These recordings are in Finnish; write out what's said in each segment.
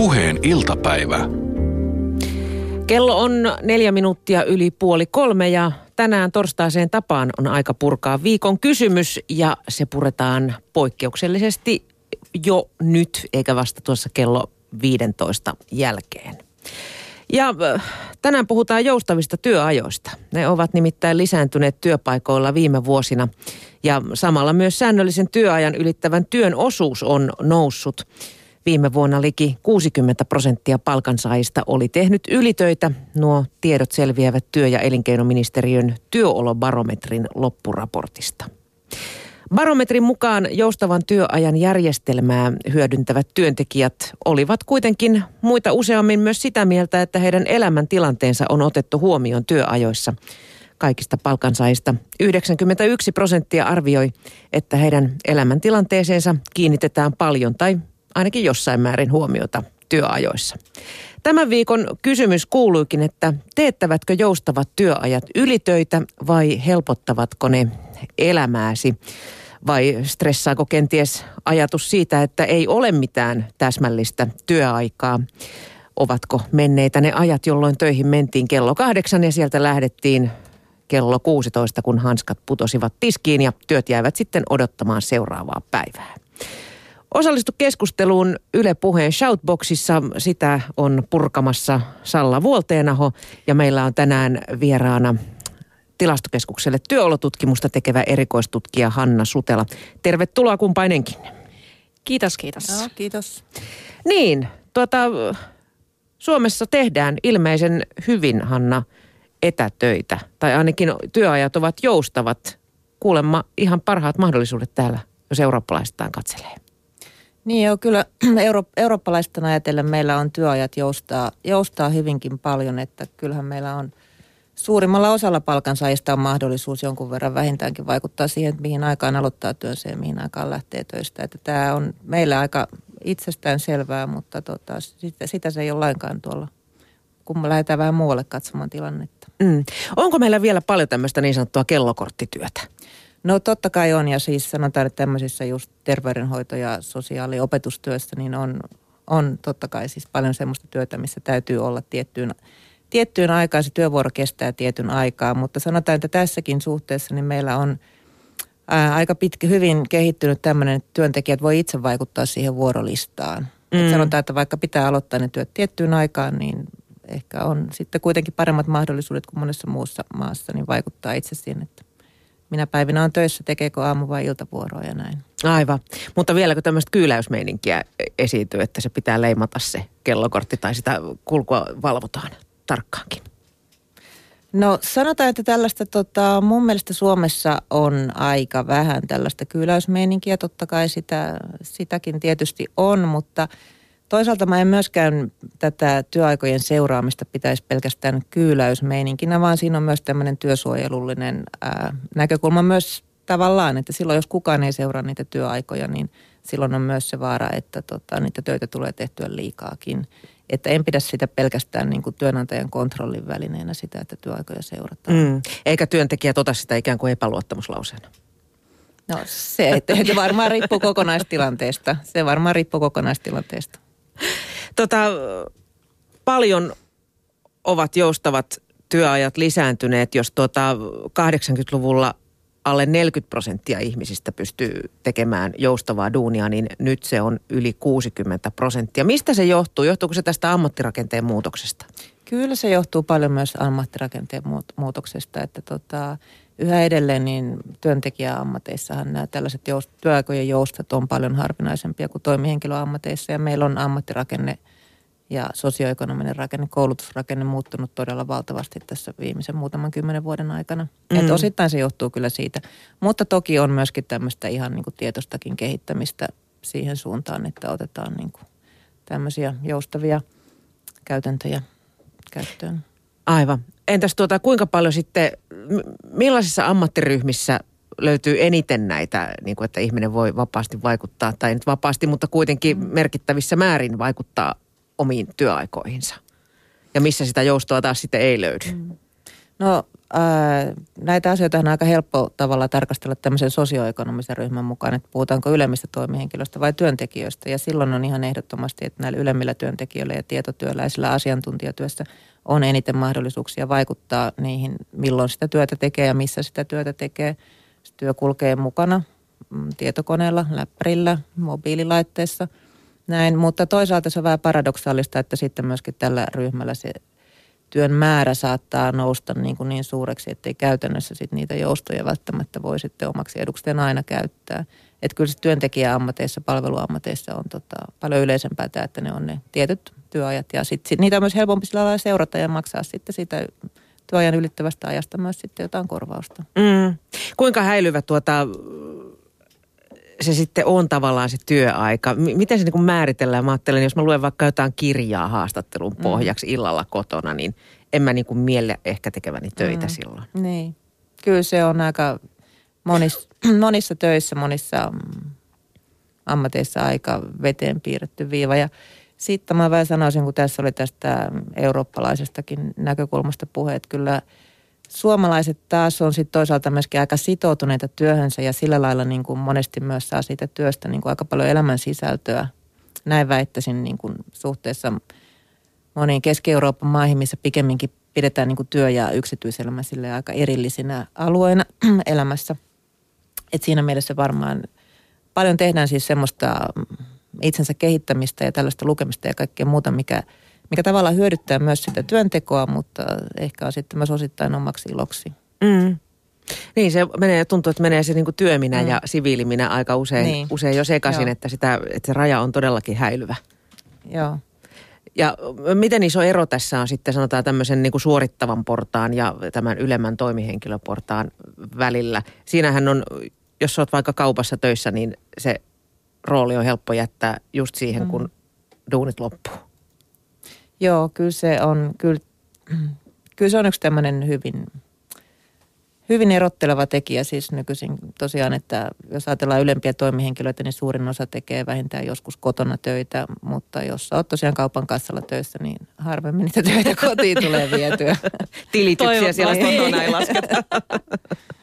Puheen iltapäivä. Kello on neljä minuuttia yli puoli kolme ja tänään torstaiseen tapaan on aika purkaa viikon kysymys ja se puretaan poikkeuksellisesti jo nyt eikä vasta tuossa kello 15 jälkeen. Ja äh, tänään puhutaan joustavista työajoista. Ne ovat nimittäin lisääntyneet työpaikoilla viime vuosina ja samalla myös säännöllisen työajan ylittävän työn osuus on noussut. Viime vuonna liki 60 prosenttia palkansaajista oli tehnyt ylitöitä. Nuo tiedot selviävät työ- ja elinkeinoministeriön työolobarometrin loppuraportista. Barometrin mukaan joustavan työajan järjestelmää hyödyntävät työntekijät olivat kuitenkin muita useammin myös sitä mieltä, että heidän elämäntilanteensa on otettu huomioon työajoissa. Kaikista palkansaajista 91 prosenttia arvioi, että heidän elämäntilanteeseensa kiinnitetään paljon tai ainakin jossain määrin huomiota työajoissa. Tämän viikon kysymys kuuluikin, että teettävätkö joustavat työajat ylitöitä vai helpottavatko ne elämääsi? Vai stressaako kenties ajatus siitä, että ei ole mitään täsmällistä työaikaa? Ovatko menneitä ne ajat, jolloin töihin mentiin kello kahdeksan ja sieltä lähdettiin kello 16, kun hanskat putosivat tiskiin ja työt jäivät sitten odottamaan seuraavaa päivää. Osallistu keskusteluun Yle Puheen Shoutboxissa. Sitä on purkamassa Salla Vuolteenaho ja meillä on tänään vieraana tilastokeskukselle työolotutkimusta tekevä erikoistutkija Hanna Sutela. Tervetuloa kumpainenkin. Kiitos, kiitos. No, kiitos. Niin, tuota, Suomessa tehdään ilmeisen hyvin, Hanna, etätöitä. Tai ainakin työajat ovat joustavat. Kuulemma ihan parhaat mahdollisuudet täällä, jos eurooppalaistaan katselee. Niin joo, kyllä euro, eurooppalaisten ajatellen meillä on työajat joustaa, joustaa hyvinkin paljon, että kyllähän meillä on suurimmalla osalla palkansaajista on mahdollisuus jonkun verran vähintäänkin vaikuttaa siihen, että mihin aikaan aloittaa työnsä ja mihin aikaan lähtee töistä. Että tämä on meillä aika itsestään selvää, mutta tota, sitä, sitä se ei ole lainkaan tuolla, kun me lähdetään vähän muualle katsomaan tilannetta. Mm. Onko meillä vielä paljon tämmöistä niin sanottua kellokorttityötä? No totta kai on ja siis sanotaan, että tämmöisissä just terveydenhoito- ja sosiaaliopetustyössä niin on, on totta kai siis paljon semmoista työtä, missä täytyy olla tiettyyn, tiettyyn aikaan. Se työvuoro kestää tietyn aikaa, mutta sanotaan, että tässäkin suhteessa niin meillä on ää, aika pitkä, hyvin kehittynyt tämmöinen, että työntekijät voi itse vaikuttaa siihen vuorolistaan. Mm. Et sanotaan, että vaikka pitää aloittaa ne työt tiettyyn aikaan, niin ehkä on sitten kuitenkin paremmat mahdollisuudet kuin monessa muussa maassa, niin vaikuttaa itse siihen, että minä päivinä on töissä, tekeekö aamu- vai iltavuoroa ja näin. Aivan. Mutta vieläkö tämmöistä kyyläysmeininkiä esiintyy, että se pitää leimata se kellokortti tai sitä kulkua valvotaan tarkkaankin? No sanotaan, että tällaista tota, mun mielestä Suomessa on aika vähän tällaista kyyläysmeininkiä. Totta kai sitä, sitäkin tietysti on, mutta – Toisaalta mä en myöskään tätä työaikojen seuraamista pitäisi pelkästään kyyläysmeininkinä, vaan siinä on myös tämmöinen työsuojelullinen ää, näkökulma myös tavallaan, että silloin jos kukaan ei seuraa niitä työaikoja, niin silloin on myös se vaara, että tota, niitä töitä tulee tehtyä liikaakin. Että en pidä sitä pelkästään niin kuin työnantajan kontrollin välineenä sitä, että työaikoja seurataan. Mm. Eikä työntekijä tota sitä ikään kuin epäluottamuslauseena. No se että varmaan riippuu kokonaistilanteesta. Se varmaan riippuu kokonaistilanteesta. Tota, paljon ovat joustavat työajat lisääntyneet, jos tuota 80-luvulla alle 40 prosenttia ihmisistä pystyy tekemään joustavaa duunia, niin nyt se on yli 60 prosenttia. Mistä se johtuu? Johtuuko se tästä ammattirakenteen muutoksesta? Kyllä se johtuu paljon myös ammattirakenteen muutoksesta, että tota, yhä edelleen niin työntekijäammateissahan nämä tällaiset joust, työaikojen joustat on paljon harvinaisempia kuin toimihenkilöammateissa ja meillä on ammattirakenne ja sosioekonominen rakenne, koulutusrakenne muuttunut todella valtavasti tässä viimeisen muutaman kymmenen vuoden aikana. Mm. Et osittain se johtuu kyllä siitä, mutta toki on myöskin tämmöistä ihan niin kuin tietostakin kehittämistä siihen suuntaan, että otetaan niin kuin tämmöisiä joustavia käytäntöjä käyttöön. Aivan. Entäs tuota, kuinka paljon sitten, millaisissa ammattiryhmissä löytyy eniten näitä, niin kuin että ihminen voi vapaasti vaikuttaa, tai nyt vapaasti, mutta kuitenkin mm. merkittävissä määrin vaikuttaa omiin työaikoihinsa? Ja missä sitä joustoa taas sitten ei löydy? Mm. No näitä asioita on aika helppo tavalla tarkastella tämmöisen sosioekonomisen ryhmän mukaan, että puhutaanko ylemmistä toimihenkilöistä vai työntekijöistä. Ja silloin on ihan ehdottomasti, että näillä ylemmillä työntekijöillä ja tietotyöläisillä asiantuntijatyössä on eniten mahdollisuuksia vaikuttaa niihin, milloin sitä työtä tekee ja missä sitä työtä tekee. Se työ kulkee mukana mm, tietokoneella, läppärillä, mobiililaitteessa – näin, mutta toisaalta se on vähän paradoksaalista, että sitten myöskin tällä ryhmällä se työn määrä saattaa nousta niin, kuin niin suureksi, ettei käytännössä sit niitä joustoja välttämättä voi sitten omaksi edukseen aina käyttää. Että kyllä se työntekijäammateissa, palveluammateissa on tota, paljon yleisempää tämä, että ne on ne tietyt työajat. Ja sit, sit, niitä on myös helpompi sillä lailla seurata ja maksaa sitten siitä työajan ylittävästä ajasta myös sitten jotain korvausta. Mm. Kuinka häilyvä tuota se sitten on tavallaan se työaika? M- miten se niin kuin määritellään? Mä ajattelen, jos mä luen vaikka jotain kirjaa haastattelun mm. pohjaksi mm. illalla kotona, niin en mä niin kuin miele ehkä tekeväni töitä mm. silloin. Niin. Kyllä se on aika monis, monissa töissä, monissa mm, ammateissa aika veteen piirretty viiva. Ja sitten mä vähän sanoisin, kun tässä oli tästä eurooppalaisestakin näkökulmasta puhe, että kyllä – Suomalaiset taas on sitten toisaalta myöskin aika sitoutuneita työhönsä ja sillä lailla niin kuin monesti myös saa siitä työstä niin kuin aika paljon elämän sisältöä. Näin väittäisin niin kuin suhteessa moniin Keski-Euroopan maihin, missä pikemminkin pidetään niin kuin työ- ja yksityiselämä sille aika erillisinä alueina elämässä. Et siinä mielessä varmaan paljon tehdään siis semmoista itsensä kehittämistä ja tällaista lukemista ja kaikkea muuta, mikä – mikä tavallaan hyödyttää myös sitä työntekoa, mutta ehkä on sitten myös osittain omaksi iloksi. Mm. Niin, se menee, tuntuu, että menee se niin työminä mm. ja siviiliminä aika usein, niin. usein jo sekaisin, että, sitä, että se raja on todellakin häilyvä. Joo. Ja miten iso ero tässä on sitten sanotaan tämmöisen niin kuin suorittavan portaan ja tämän ylemmän toimihenkilöportaan välillä? Siinähän on, jos olet vaikka kaupassa töissä, niin se rooli on helppo jättää just siihen, mm. kun duunit loppuu. Joo, kyllä se on, kyllä, kyllä se on yksi tämmöinen hyvin, hyvin erotteleva tekijä siis nykyisin tosiaan, että jos ajatellaan ylempiä toimihenkilöitä, niin suurin osa tekee vähintään joskus kotona töitä, mutta jos olet tosiaan kaupan kassalla töissä, niin harvemmin niitä töitä kotiin tulee vietyä. Tilityksiä siellä kotona ei lasketa.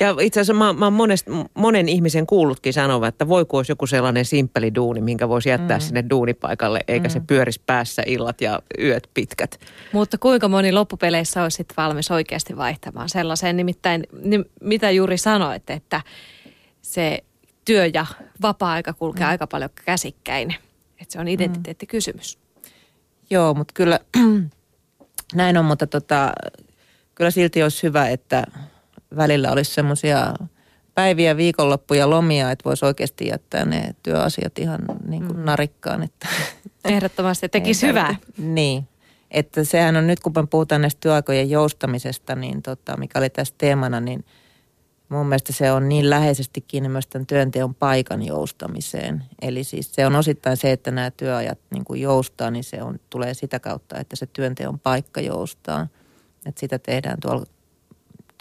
Ja itse asiassa mä, mä oon monest, monen ihmisen kuullutkin sanova, että voiko olisi joku sellainen simppeli duuni, minkä voisi jättää mm. sinne duunipaikalle, eikä mm. se pyörisi päässä illat ja yöt pitkät. Mutta kuinka moni loppupeleissä olisi sitten valmis oikeasti vaihtamaan sellaiseen, nimittäin niin, mitä juuri sanoit, että se työ ja vapaa-aika kulkee mm. aika paljon käsikkäin. Että se on identiteettikysymys. Mm. Joo, mutta kyllä näin on, mutta tota, kyllä silti olisi hyvä, että välillä olisi semmoisia päiviä, viikonloppuja, lomia, että voisi oikeasti jättää ne työasiat ihan niin kuin mm. narikkaan. Että Ehdottomasti tekisi hyvää. Niin. Että sehän on nyt, kun me puhutaan näistä työaikojen joustamisesta, niin tota, mikä oli tässä teemana, niin mun mielestä se on niin läheisesti kiinni myös tämän työnteon paikan joustamiseen. Eli siis se on osittain se, että nämä työajat niin kuin joustaa, niin se on, tulee sitä kautta, että se työnteon paikka joustaa. Että sitä tehdään tuolla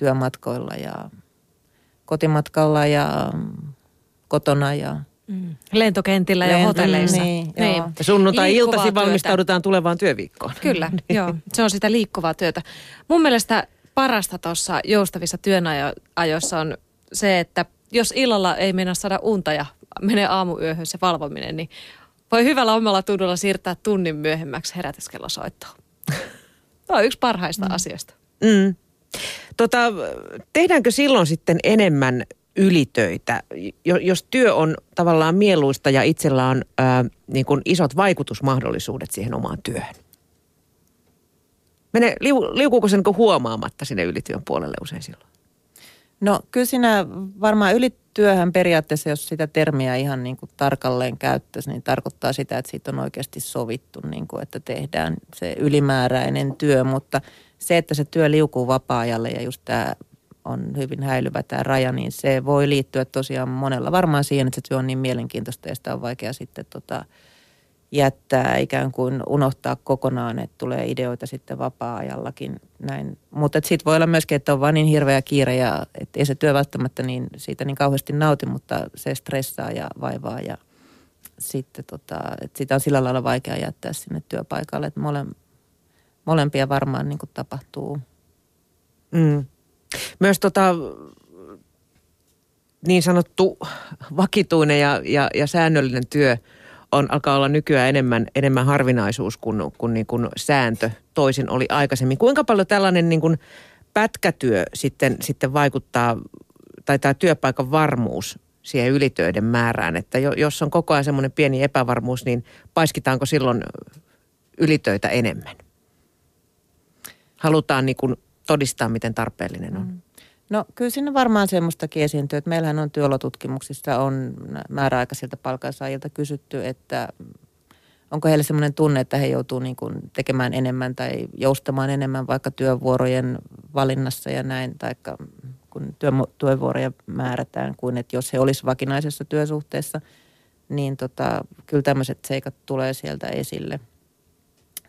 työmatkoilla ja kotimatkalla ja kotona ja Mm. Lentokentillä ja hotelleissa. Niin, niin. Ja sunnuntai-iltasi valmistaudutaan tulevaan työviikkoon. Kyllä, niin. joo. Se on sitä liikkuvaa työtä. Mun mielestä parasta tuossa joustavissa työnajoissa on se, että jos illalla ei mennä saada unta ja menee aamuyöhön se valvominen, niin voi hyvällä omalla tunnolla siirtää tunnin myöhemmäksi herätyskellosoittoon. Tämä on yksi parhaista mm. asioista. Mm. Tota, tehdäänkö silloin sitten enemmän ylitöitä, jos työ on tavallaan mieluista ja itsellä on ää, niin kuin isot vaikutusmahdollisuudet siihen omaan työhön? Mene, liu, liukuuko se niin huomaamatta sinne ylityön puolelle usein silloin? No kyllä siinä varmaan ylityöhän periaatteessa, jos sitä termiä ihan niin kuin tarkalleen käyttäisi, niin tarkoittaa sitä, että siitä on oikeasti sovittu, niin kuin, että tehdään se ylimääräinen työ, mutta – se, että se työ liukuu vapaa-ajalle ja just tämä on hyvin häilyvä tämä raja, niin se voi liittyä tosiaan monella varmaan siihen, että se työ on niin mielenkiintoista ja sitä on vaikea sitten tota, jättää ikään kuin unohtaa kokonaan, että tulee ideoita sitten vapaa-ajallakin näin. Mutta sitten voi olla myöskin, että on vain niin hirveä kiire ja että ei se työ välttämättä niin, siitä niin kauheasti nauti, mutta se stressaa ja vaivaa ja sitten tota, että sitä on sillä lailla vaikea jättää sinne työpaikalle, että mole, molempia varmaan niin kuin tapahtuu. Mm. Myös tota, niin sanottu vakituinen ja, ja, ja säännöllinen työ on, alkaa olla nykyään enemmän, enemmän harvinaisuus kuin, kuin, niin kuin sääntö toisin oli aikaisemmin. Kuinka paljon tällainen niin kuin pätkätyö sitten, sitten vaikuttaa, tai tämä työpaikan varmuus siihen ylitöiden määrään, että jos on koko ajan semmoinen pieni epävarmuus, niin paiskitaanko silloin ylitöitä enemmän? Halutaan niin kuin todistaa, miten tarpeellinen on. Mm. No kyllä sinne varmaan semmoistakin esiintyy, että meillähän on työolotutkimuksissa on määräaikaisilta palkansaajilta kysytty, että onko heille semmoinen tunne, että he joutuu niin kuin tekemään enemmän tai joustamaan enemmän vaikka työvuorojen valinnassa ja näin, tai kun työ, työvuoroja määrätään, kuin että jos he olisivat vakinaisessa työsuhteessa, niin tota, kyllä tämmöiset seikat tulee sieltä esille.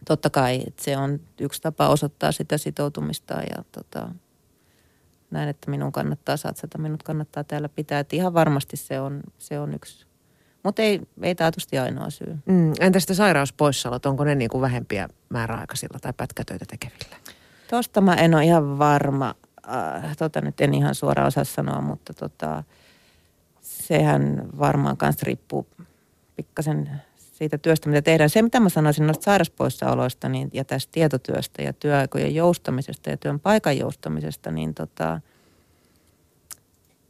Totta kai että se on yksi tapa osoittaa sitä sitoutumista ja tota, näin, että minun kannattaa satsata, minut kannattaa täällä pitää. Että ihan varmasti se on, se on yksi, mutta ei, ei taatusti ainoa syy. Mm, entä sitten sairauspoissaolot, onko ne niin kuin vähempiä määräaikaisilla tai pätkätöitä tekevillä? Tuosta mä en ole ihan varma. Äh, tota nyt en ihan suoraan osaa sanoa, mutta tota, sehän varmaan myös riippuu pikkasen siitä työstä, mitä tehdään. Se, mitä mä sanoisin noista sairauspoissaoloista niin, ja tästä tietotyöstä ja työaikojen joustamisesta ja työn paikan joustamisesta, niin tota,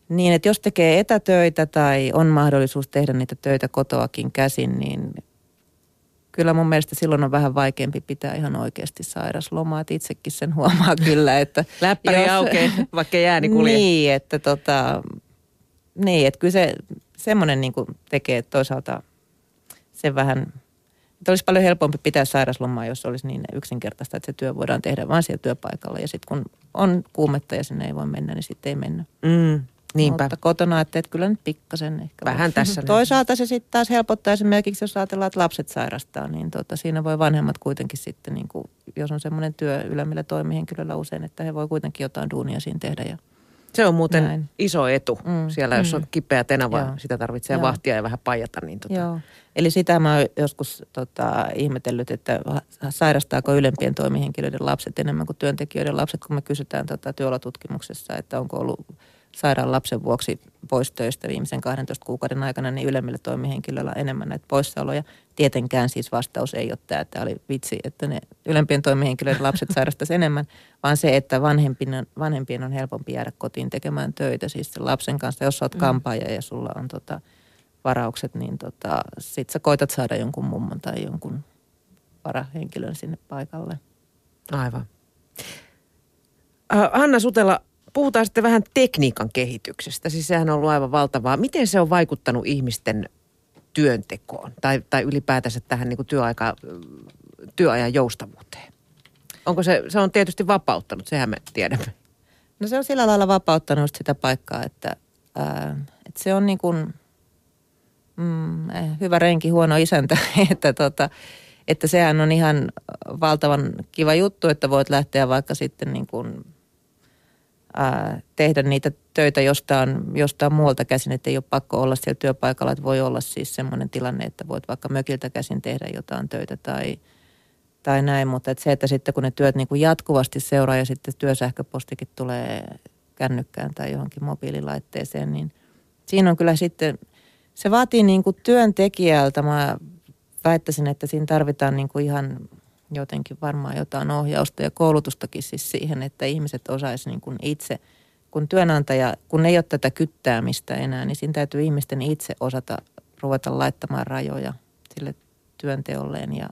niin, että jos tekee etätöitä tai on mahdollisuus tehdä niitä töitä kotoakin käsin, niin kyllä mun mielestä silloin on vähän vaikeampi pitää ihan oikeasti sairaslomaa. Että itsekin sen huomaa kyllä, että... Läppäri jos, aukeaa, vaikka jääni kulje. Niin, että tota, niin, että kyllä se semmoinen niin tekee toisaalta se vähän, että olisi paljon helpompi pitää sairaslomaa, jos olisi niin yksinkertaista, että se työ voidaan tehdä vain siellä työpaikalla. Ja sitten kun on kuumetta ja sinne ei voi mennä, niin sitten ei mennä. Mm, niinpä. Mutta kotona että kyllä nyt pikkasen ehkä. Vähän tässä. Toisaalta se sitten taas helpottaa esimerkiksi, jos ajatellaan, että lapset sairastaa, niin tota, siinä voi vanhemmat kuitenkin sitten, niin kuin, jos on semmoinen työ ylemmillä toimihenkilöllä usein, että he voi kuitenkin jotain duunia siinä tehdä ja se on muuten Näin. iso etu mm, siellä, jos mm. on kipeä tenava, Joo. sitä tarvitsee Joo. vahtia ja vähän paijata. Niin tota. Joo. Eli sitä mä oon joskus tota, ihmetellyt, että sairastaako ylempien toimihenkilöiden lapset enemmän kuin työntekijöiden lapset, kun me kysytään tota, työolotutkimuksessa, että onko ollut sairaan lapsen vuoksi pois töistä viimeisen 12 kuukauden aikana, niin ylemmillä toimihenkilöillä on enemmän näitä poissaoloja. Tietenkään siis vastaus ei ole tämä, että oli vitsi, että ne ylempien toimihenkilöiden lapset sairastaisi enemmän, vaan se, että vanhempien, vanhempien on helpompi jäädä kotiin tekemään töitä, siis sen lapsen kanssa. Jos olet mm. kampaaja ja sulla on tota, varaukset, niin tota, sit sä koitat saada jonkun mummon tai jonkun varahenkilön sinne paikalle. Aivan. Hanna Sutela, puhutaan sitten vähän tekniikan kehityksestä. Siis sehän on ollut aivan valtavaa. Miten se on vaikuttanut ihmisten työntekoon tai, tai ylipäätänsä tähän niin kuin työaika, työajan joustavuuteen? Onko se, se on tietysti vapauttanut, sehän me tiedämme. No se on sillä lailla vapauttanut sitä paikkaa, että, ää, että se on niin kuin, mm, hyvä renki, huono isäntä, että, tota, että sehän on ihan valtavan kiva juttu, että voit lähteä vaikka sitten niin kuin ää, tehdä niitä töitä jostain, jostain muualta käsin, että ei ole pakko olla siellä työpaikalla, että voi olla siis semmoinen tilanne, että voit vaikka mökiltä käsin tehdä jotain töitä tai, tai näin, mutta että se, että sitten kun ne työt niin kuin jatkuvasti seuraa ja sitten työsähköpostikin tulee kännykkään tai johonkin mobiililaitteeseen, niin siinä on kyllä sitten, se vaatii niin kuin työntekijältä, mä väittäisin, että siinä tarvitaan niin kuin ihan jotenkin varmaan jotain ohjausta ja koulutustakin siis siihen, että ihmiset osaisi niin kuin itse, kun työnantaja, kun ei ole tätä kyttäämistä enää, niin siinä täytyy ihmisten itse osata ruveta laittamaan rajoja sille työnteolleen ja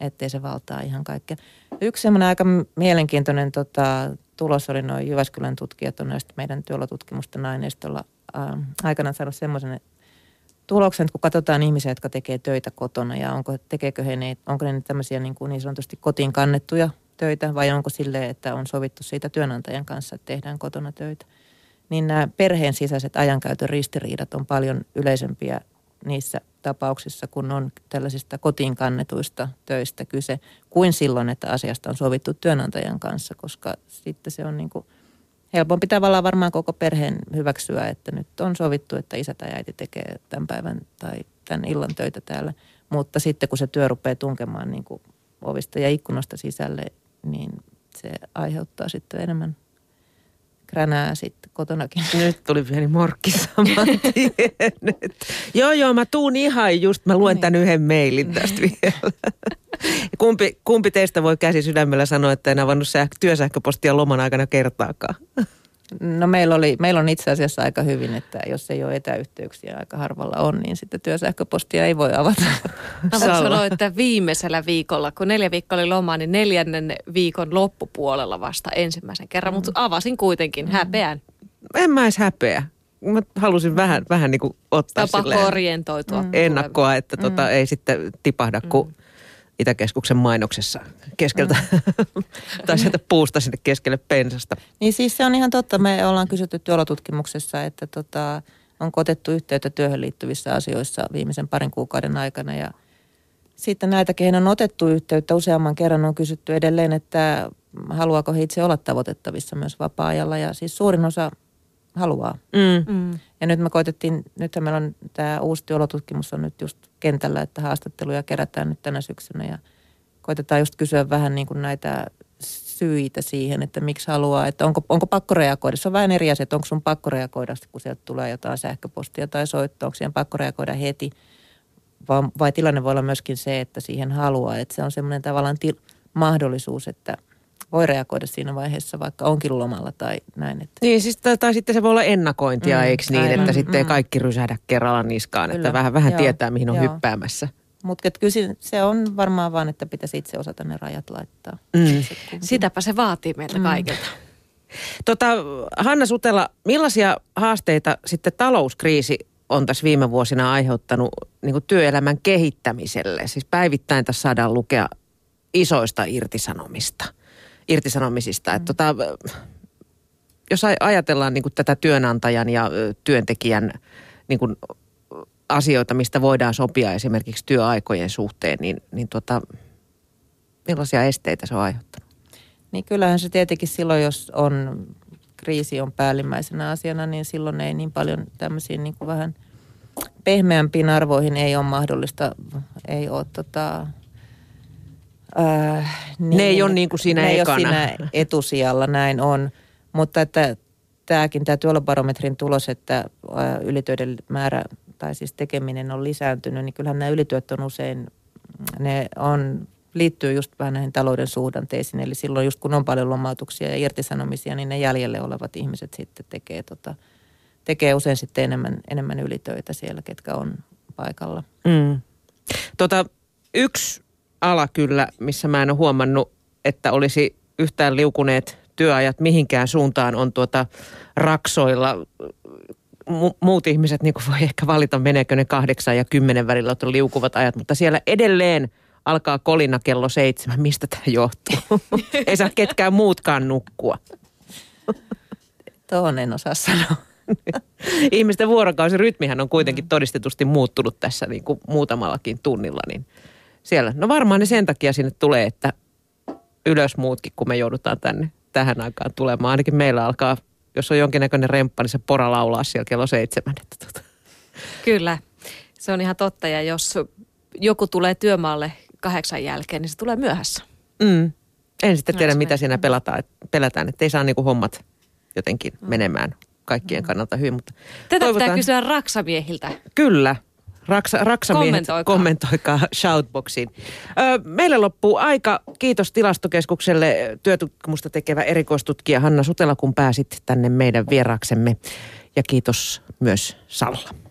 ettei se valtaa ihan kaikkea. Yksi semmoinen aika mielenkiintoinen tota, tulos oli noin Jyväskylän tutkijat on näistä meidän työolotutkimusten aineistolla äh, aikanaan saanut semmoisen tuloksen, kun katsotaan ihmisiä, jotka tekee töitä kotona ja onko, tekeekö he ne, onko ne tämmöisiä niin, kuin niin sanotusti kotiin kannettuja töitä vai onko sille, että on sovittu siitä työnantajan kanssa, että tehdään kotona töitä. Niin nämä perheen sisäiset ajankäytön ristiriidat on paljon yleisempiä niissä tapauksissa, kun on tällaisista kotiin kannetuista töistä kyse, kuin silloin, että asiasta on sovittu työnantajan kanssa, koska sitten se on niin kuin – helpompi tavallaan varmaan koko perheen hyväksyä, että nyt on sovittu, että isä tai äiti tekee tämän päivän tai tämän illan töitä täällä. Mutta sitten kun se työ rupeaa tunkemaan niin kuin ovista ja ikkunasta sisälle, niin se aiheuttaa sitten enemmän kränää sitten kotonakin. Nyt tuli pieni morkki saman tien. joo, joo, mä tuun ihan just, mä luen tämän yhden mailin tästä vielä. Kumpi, kumpi teistä voi käsi sydämellä sanoa, että en avannut säh- työsähköpostia loman aikana kertaakaan? No meillä, oli, meillä on itse asiassa aika hyvin, että jos ei ole etäyhteyksiä, aika harvalla on, niin sitten työsähköpostia ei voi avata. Mä voin sanoa, että viimeisellä viikolla, kun neljä viikkoa oli lomaa, niin neljännen viikon loppupuolella vasta ensimmäisen kerran, mm. mutta avasin kuitenkin mm. häpeän. En mä edes häpeä. Mä halusin vähän, vähän niin kuin ottaa Tapa silleen orientoitua. Mm. ennakkoa, että tota, mm. ei sitten tipahda, kun mm. Itäkeskuksen mainoksessa keskeltä mm. tai sieltä puusta sinne keskelle pensasta. Niin siis se on ihan totta. Me ollaan kysytty työolotutkimuksessa, että tota, on otettu yhteyttä työhön liittyvissä asioissa viimeisen parin kuukauden aikana ja sitten näitä, kehen on otettu yhteyttä useamman kerran, on kysytty edelleen, että haluaako he itse olla tavoitettavissa myös vapaa-ajalla. Ja siis suurin osa haluaa. Mm. Mm. Ja nyt me koitettiin, nythän meillä on tämä uusi työolotutkimus on nyt just kentällä, että haastatteluja kerätään nyt tänä syksynä ja koitetaan just kysyä vähän niin kuin näitä syitä siihen, että miksi haluaa, että onko, onko pakko reagoida. Se on vähän eri asia, että onko sun pakko reagoida, kun sieltä tulee jotain sähköpostia tai soittoa, onko siihen pakko reagoida heti. Vai, vai tilanne voi olla myöskin se, että siihen haluaa, että se on semmoinen tavallaan til- mahdollisuus, että – voi reagoida siinä vaiheessa, vaikka onkin lomalla tai näin. Että. Niin, siis, tai, tai sitten se voi olla ennakointia, mm, eikö niin, aivan, että sitten ei mm. kaikki rysähdä kerralla niskaan, Kyllä. että vähän, vähän Joo, tietää, mihin on Joo. hyppäämässä. Mutta kyllä se on varmaan vaan, että pitäisi itse osata ne rajat laittaa. Mm. Sitäpä se vaatii meiltä mm. kaikilta. Tota, Hanna Sutela, millaisia haasteita sitten talouskriisi on tässä viime vuosina aiheuttanut niin työelämän kehittämiselle? Siis päivittäin tässä saadaan lukea isoista irtisanomista – irtisanomisista. Mm. Että tota, jos ajatellaan niin kuin tätä työnantajan ja työntekijän niin kuin asioita, mistä voidaan sopia esimerkiksi työaikojen suhteen, niin, niin tota, millaisia esteitä se on aiheuttanut? Niin kyllähän se tietenkin silloin, jos on kriisi on päällimmäisenä asiana, niin silloin ei niin paljon tämmöisiin niin kuin vähän pehmeämpiin arvoihin ei ole mahdollista, ei ole tota, Äh, niin, ne ei ole niin kuin siinä ne ekana. Ei ole siinä etusijalla, näin on. Mutta että tämäkin, tämä työolobarometrin tulos, että ylitöiden määrä tai siis tekeminen on lisääntynyt, niin kyllähän nämä ylityöt on usein, ne on, liittyy just vähän näihin talouden suhdanteisiin. Eli silloin just kun on paljon lomautuksia ja irtisanomisia, niin ne jäljelle olevat ihmiset sitten tekee, tota, tekee usein sitten enemmän, enemmän ylitöitä siellä, ketkä on paikalla. Mm. Tota, yksi ala kyllä, missä mä en ole huomannut, että olisi yhtään liukuneet työajat mihinkään suuntaan on tuota raksoilla. Mu- muut ihmiset niin voi ehkä valita, meneekö ne kahdeksan ja kymmenen välillä on liukuvat ajat, mutta siellä edelleen alkaa kolina kello seitsemän. Mistä tämä johtuu? Ei saa ketkään muutkaan nukkua. Tuohon en osaa sanoa. Ihmisten vuorokausirytmihän on kuitenkin todistetusti muuttunut tässä niin kuin muutamallakin tunnilla, niin – siellä. No varmaan ne sen takia sinne tulee, että ylös muutkin, kun me joudutaan tänne tähän aikaan tulemaan. Ainakin meillä alkaa, jos on jonkinnäköinen remppa, niin se pora laulaa siellä kello seitsemän. Että tota. Kyllä, se on ihan totta. Ja jos joku tulee työmaalle kahdeksan jälkeen, niin se tulee myöhässä. Mm. En sitten tiedä, mitä siinä pelataan, pelätään, että ei saa niinku hommat jotenkin mm. menemään kaikkien mm. kannalta hyvin. Mutta Tätä toivotaan... pitää kysyä raksamiehiltä. Kyllä, Raksa, raksamiehet, kommentoikaa. kommentoikaa shoutboxiin. Ö, meille loppuu aika. Kiitos tilastokeskukselle työtutkimusta tekevä erikoistutkija Hanna Sutela, kun pääsit tänne meidän vieraksemme. Ja kiitos myös Salla.